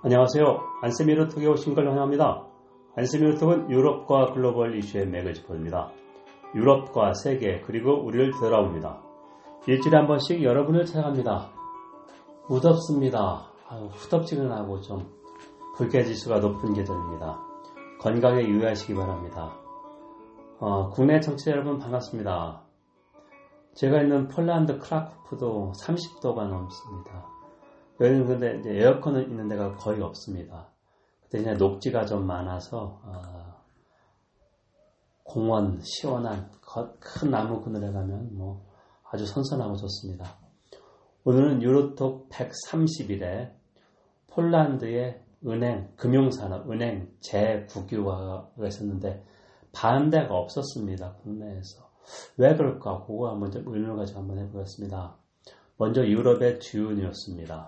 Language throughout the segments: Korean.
안녕하세요. 안세미르 톡에 오신 걸 환영합니다. 안세미르 톡은 유럽과 글로벌 이슈의 맥을 짚어줍니다. 유럽과 세계 그리고 우리를 되돌아옵니다. 일주일에 한 번씩 여러분을 찾아갑니다. 무덥습니다. 아유, 후덥지근하고 좀 불쾌지수가 높은 계절입니다. 건강에 유의하시기 바랍니다. 어, 국내 청취자 여러분 반갑습니다. 제가 있는 폴란드 크라쿠프도 30도가 넘습니다. 여기는 근데 이제 에어컨은 있는 데가 거의 없습니다. 이제 녹지가 좀 많아서 어, 공원 시원한 큰 나무 그늘에 가면 뭐 아주 선선하고 좋습니다. 오늘은 유로톡 130일에 폴란드의 은행, 금융산업, 은행 재국유화가 있었는데 반대가 없었습니다. 국내에서. 왜 그럴까? 그거 한번 좀 의문을 가지고 한번 해보겠습니다. 먼저 유럽의 뉴스입니다.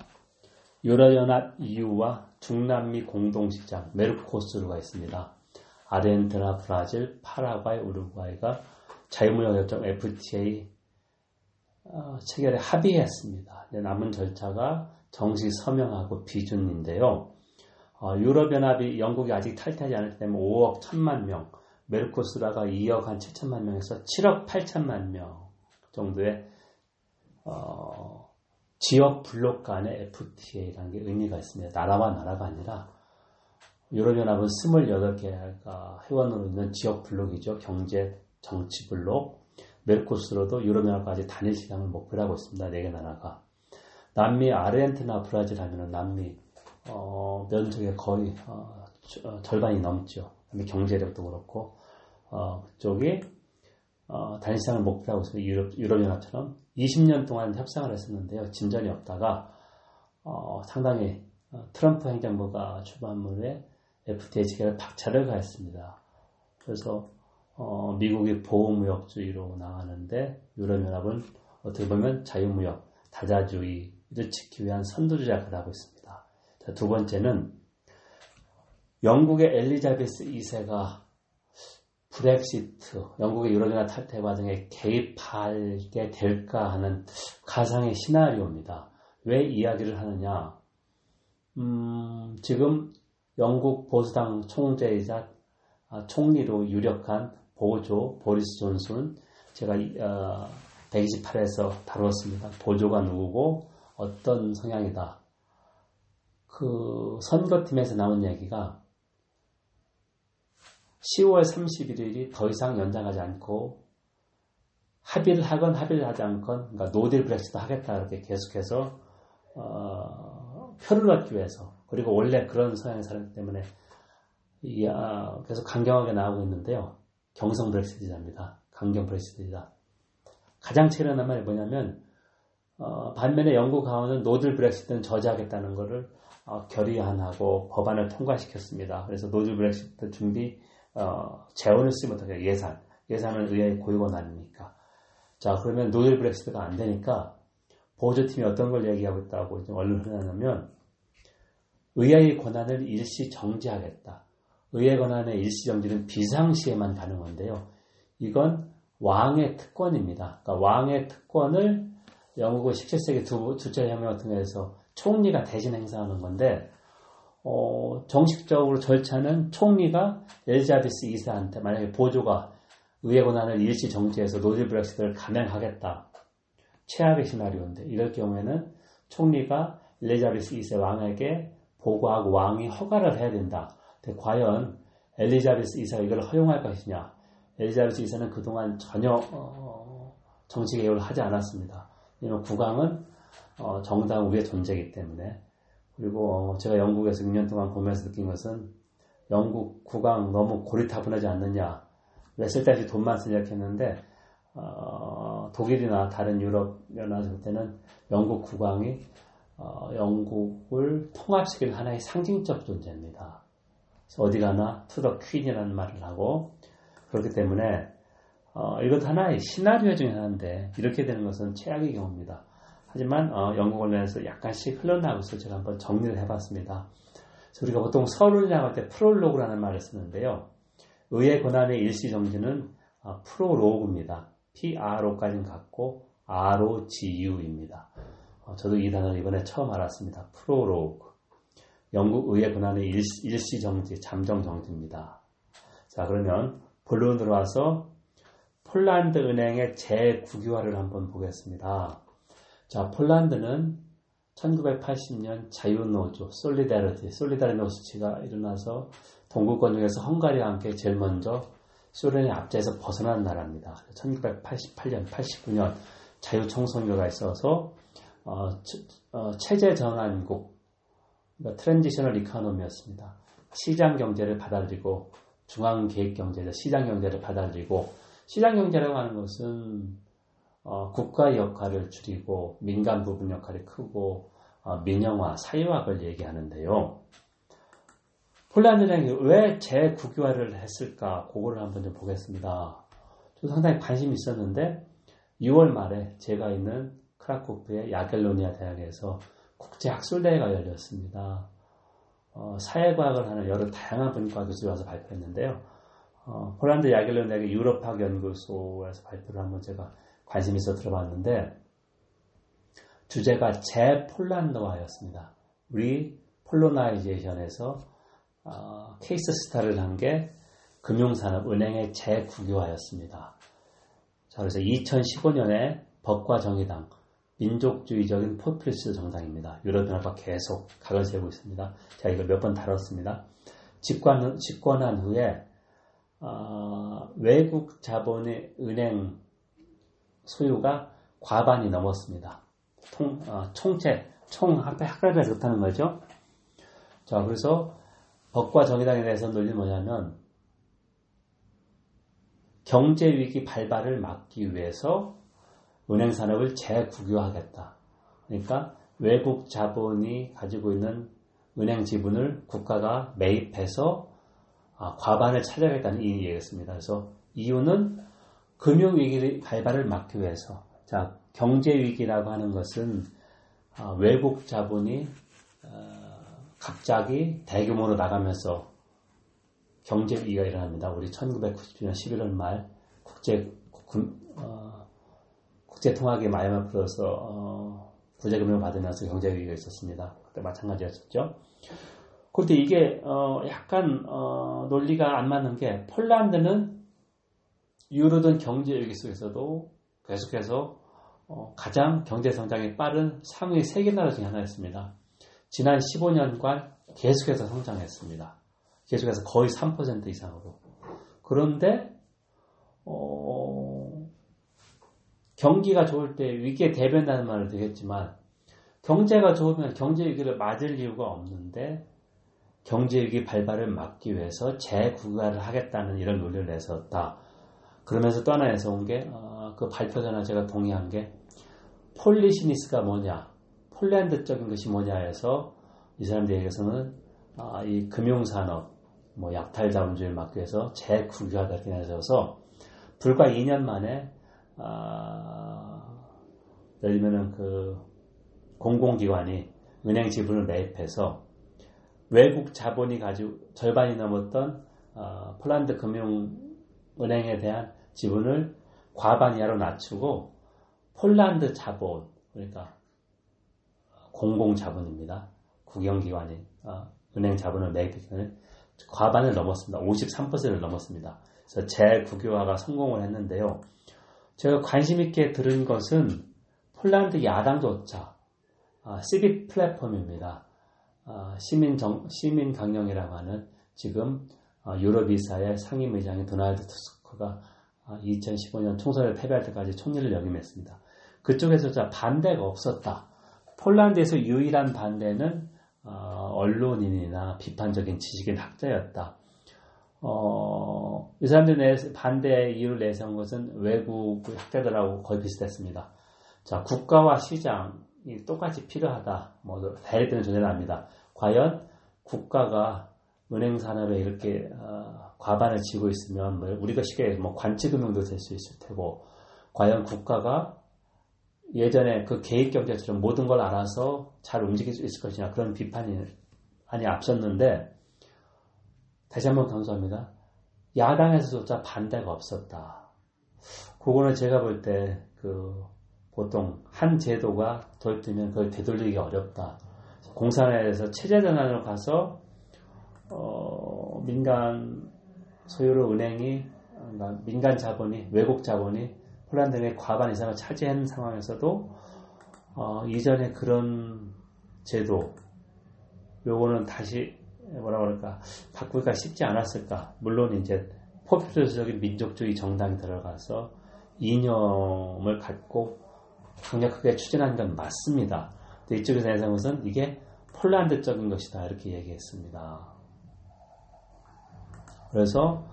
유럽연합 EU와 중남미 공동시장 메르코스루가 있습니다. 아르헨티나, 브라질, 파라과이, 우루과이가 자유무역협정 FTA 어, 체결에 합의했습니다. 남은 절차가 정식 서명하고 비준인데요. 어, 유럽연합이 영국이 아직 탈퇴하지 않을 때문에 5억 1천만 명, 메르코스라가 2억 한 7천만 명에서 7억 8천만 명 정도의 어, 지역 블록 간의 FTA라는 게 의미가 있습니다. 나라와 나라가 아니라 유럽연합은 28개가 회원으로 있는 지역 블록이죠. 경제, 정치 블록. 메르코스로도 유럽연합까지 단일 시장을 목표로 하고 있습니다. 4개 나라가. 남미, 아르헨티나, 브라질 하면은 남미 어, 면적의 거의 어, 어 절반이 넘죠. 경제력도 그렇고 어, 그쪽이 어, 단일 시장을 목표로 하고 있습니다. 유럽, 유럽연합처럼 20년 동안 협상을 했었는데요. 진전이 없다가 어, 상당히 어, 트럼프 행정부가 주반물에 FTA 체결에 박차를 가했습니다. 그래서 어, 미국이 보호무역주의로 나가는데 유럽연합은 어떻게 보면 자유무역, 다자주의를 지키기 위한 선두주자를 하고 있습니다. 자, 두 번째는 영국의 엘리자베스 2세가 브렉시트, 영국의 유럽연합 탈퇴 과정에 개입하게 될까 하는 가상의 시나리오입니다. 왜 이야기를 하느냐? 음, 지금 영국 보수당 총재이자 아, 총리로 유력한 보조 보리스 존슨은 제가 어, 128에서 다루었습니다. 보조가 누구고 어떤 성향이다. 그 선거팀에서 나온 얘기가 10월 31일이 더 이상 연장하지 않고 합의를 하건 합의를 하지 않건 그러니까 노딜 브렉시트 하겠다 이렇게 계속해서 어, 표를 얻기 위해서 그리고 원래 그런 서양의 사람 때문에 이, 아, 계속 강경하게 나오고 있는데요. 경성 브렉시트입니다. 강경 브렉시트이다. 가장 최근한 말이 뭐냐면 어, 반면에 영국 하원은 노딜 브렉시트는 저지하겠다는 것을 어, 결의안하고 법안을 통과시켰습니다. 그래서 노딜 브렉시트 준비 어, 재원을 쓰면 어떻게 예산. 예산은 의회의 고유권 아닙니까? 자, 그러면 노딜 브렉시트가 안 되니까 보조팀이 어떤 걸 얘기하고 있다고 언론을 흘러나면 의회의 권한을 일시 정지하겠다. 의회 권한의 일시 정지는 비상시에만 가능한데요. 이건 왕의 특권입니다. 그러니까 왕의 특권을 영국의 17세기 두, 두째 혁명을 통해서 총리가 대신 행사하는 건데 어, 정식적으로 절차는 총리가 엘리자베스 2세한테 만약에 보조가 의회 권한을 일시 정지해서 노딜 브렉시트를 감행하겠다. 최악의 시나리오인데 이럴 경우에는 총리가 엘리자베스 2세 왕에게 보고하고 왕이 허가를 해야 된다. 근데 과연 엘리자베스 2세가 이걸 허용할 것이냐? 엘리자베스 2세는 그동안 전혀 어, 정치 개혁을 하지 않았습니다. 왜냐하면 국왕은 어, 정당 위의 존재이기 때문에 그리고 제가 영국에서 6년 동안 보면서 느낀 것은 영국 국왕 너무 고리타분하지 않느냐. 왜 쓸데없이 돈만 쓰냐 했는데 어, 독일이나 다른 유럽 연합 때는 영국 국왕이 어, 영국을 통합시킬 하나의 상징적 존재입니다. 어디 가나 to the Queen이라는 말을 하고 그렇기 때문에 어, 이것 하나의 시나리오 중에 하나인데 이렇게 되는 것은 최악의 경우입니다. 하지만 어, 영국 언론에서 약간씩 흘러나오고 있어 제가 한번 정리를 해봤습니다. 우리가 보통 서론을 나갈 때 프롤로그라는 말을 쓰는데요. 의회 권한의 일시정지는 어, prorogue입니다. PRO까지는 같고 ROGU입니다. 어, 저도 이 단어를 이번에 처음 알았습니다. 프롤로그. 영국 의회 권한의 일시 정지, 잠정 정지입니다. 자, 그러면 본론 들어와서 폴란드 은행의 재국유화를 한번 보겠습니다. 자, 폴란드는 1980년 자유노조, 솔리다리티, 솔리다리 노스치가 일어나서 동구권 중에서 헝가리와 함께 제일 먼저 소련의 압제에서 벗어난 나라입니다. 1988년, 89년 자유청소년가 있어서 어, 어, 체제 전환국, 그러니까 transitional economy였습니다. 시장 경제를 받아들이고 중앙 계획 경제죠. 시장 경제를 받아들이고 시장 경제라고 하는 것은 어, 국가 역할을 줄이고 민간 부분 역할이 크고 어, 민영화, 사회화를 얘기하는데요. 폴란드는 왜 재국유화를 했을까? 그거를 한번 좀 보겠습니다. 저 상당히 관심이 있었는데 6월 말에 제가 있는 크라코프의 야겔로니아 대학에서 국제학술대회가 열렸습니다. 어, 사회과학을 하는 여러 다양한 분과 교수들이 와서 발표했는데요. 어, 폴란드 야겔로니아 유럽학 연구소에서 발표를 한번 제가 관심 있어 들어봤는데 주제가 재폴란드화였습니다. 우리 폴로나이제이션에서 어, 케이스 스타를 한 게 금융산업 은행의 재국유화였습니다. 자, 그래서 2015년에 법과 정의당 민족주의적인 포퓰리스트 정당입니다. 유럽연합과 계속 각을 세우고 있습니다. 제가 이걸 몇 번 다뤘습니다. 집권, 집권한 후에 어, 외국 자본의 은행 소유가 과반이 넘었습니다. 통, 어, 총체, 총 합해 합해가 좋다는 거죠. 자, 그래서 법과 정의당에 대해서 논리는 뭐냐면 경제 위기 발발을 막기 위해서 은행 산업을 재국유하겠다. 그러니까 외국 자본이 가지고 있는 은행 지분을 국가가 매입해서 아, 과반을 차지하겠다는 이 얘기였습니다. 그래서 이유는 금융위기 발발을 막기 위해서 자 경제위기라고 하는 것은 아, 외국 자본이 어, 갑자기 대규모로 나가면서 경제위기가 일어납니다. 우리 1990년 11월 말 국제 어, 국제통화기 IMF로서 어, 구제금융을 받으면서 경제위기가 있었습니다. 그때 마찬가지였었죠. 그런데 이게 어, 약간 어, 논리가 안 맞는 게 폴란드는 유로든 경제 위기 속에서도 계속해서 어, 가장 경제 성장이 빠른 상위 세 개 나라 중에 하나였습니다. 지난 15년간 계속해서 성장했습니다. 계속해서 거의 3% 이상으로. 그런데 어, 경기가 좋을 때 위기에 대변하는 말을 되겠지만 경제가 좋으면 경제 위기를 맞을 이유가 없는데 경제 위기 발발을 막기 위해서 재국가를 하겠다는 이런 논리를 내세웠다. 그러면서 또 하나 내세운 게 그 어, 발표 전에 제가 동의한 게 Polishness가 뭐냐, 폴란드적인 것이 뭐냐 해서 이 사람들에게서는 아, 이 금융산업, 뭐 약탈 자본주의를 막기 위해서 이렇게 내세워서 불과 2년 만에 아, 예를 들면은 그 공공기관이 은행 지분을 매입해서 외국 자본이 가지고 절반이 넘었던 어, 폴란드 금융은행에 대한 지분을 과반 이하로 낮추고 폴란드 자본 그러니까 공공 자본입니다. 국영기관이 어, 은행 자본을 매입했기는 과반을 넘었습니다. 53%를 넘었습니다. 그래서 재국유화가 성공을 했는데요. 제가 관심 있게 들은 것은 폴란드 야당조차 아, 시빅 플랫폼입니다. 아, 시민 정, 시민 강령이라고 하는 지금 아, 유럽이사의 상임의장인 도널드 투스크가 2015년 총선을 패배할 때까지 총리를 역임했습니다. 그쪽에서 반대가 없었다. 폴란드에서 유일한 반대는 언론인이나 비판적인 지식인 학자였다. 어, 이 사람들이 반대 이유를 내세운 것은 외국 학자들하고 거의 비슷했습니다. 자, 국가와 시장이 똑같이 필요하다. 뭐, 대립되는 존재를 합니다. 과연 국가가 은행 산업에 이렇게 어, 과반을 쥐고 있으면 뭐 우리가 쉽게 뭐 관치금융도 될 수 있을 테고 과연 국가가 예전에 그 개입 경제처럼 모든 걸 알아서 잘 움직일 수 있을 것이냐 그런 비판이 아니 앞섰는데 다시 한번 강조합니다. 야당에서조차 반대가 없었다. 그거는 제가 볼 때 그 보통 한 제도가 도입되면 그걸 되돌리기 어렵다. 공산화에서 체제 전환으로 가서 어, 민간 소유로 은행이 그러니까 민간 자본이 외국 자본이 폴란드 의 과반 이상을 차지한 상황에서도 어, 이전에 그런 제도 요거는 다시 뭐라 그럴까 바꾸기가 쉽지 않았을까 물론 이제 포퓰리스적인 민족주의 정당이 들어가서 이념을 갖고 강력하게 추진한 건 맞습니다. 근데 이쪽에서 것은 이게 폴란드적인 것이다 이렇게 얘기했습니다. 그래서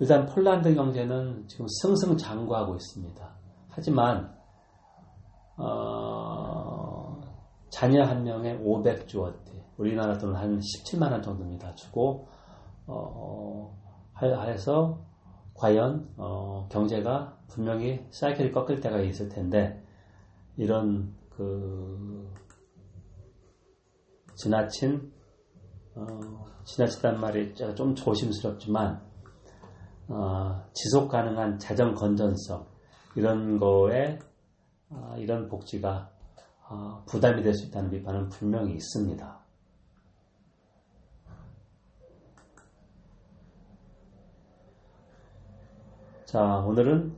일단 폴란드 경제는 지금 승승장구하고 있습니다. 하지만 어, 자녀 한 명에 500조 원대, 우리나라 돈 한 17만 원 정도입니다. 주고 어, 해서 과연 어, 경제가 분명히 사이클이 꺾일 때가 있을 텐데 이런 그 지나친 어, 지나치단 말이 좀 조심스럽지만 어, 지속 가능한 자정 건전성 이런 거에 어, 이런 복지가 어, 부담이 될 수 있다는 비판은 분명히 있습니다. 자, 오늘은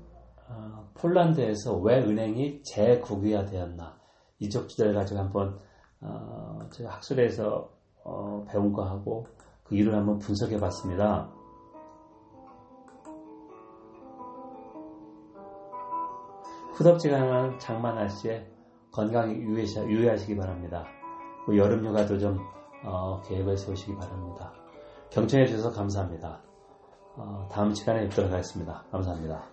어, 폴란드에서 왜 은행이 재국유화 되었나 이쪽 주제를 가지고 한번 어, 학술에서 어, 배운 거하고 그 이유를 한번 분석해 봤습니다. 후덥지가 않은 장마 날씨에 건강히 유의하시기 바랍니다. 그 여름 휴가도 좀 어, 계획을 세우시기 바랍니다. 경청해 주셔서 감사합니다. 어, 다음 시간에 뵙도록 하겠습니다. 감사합니다.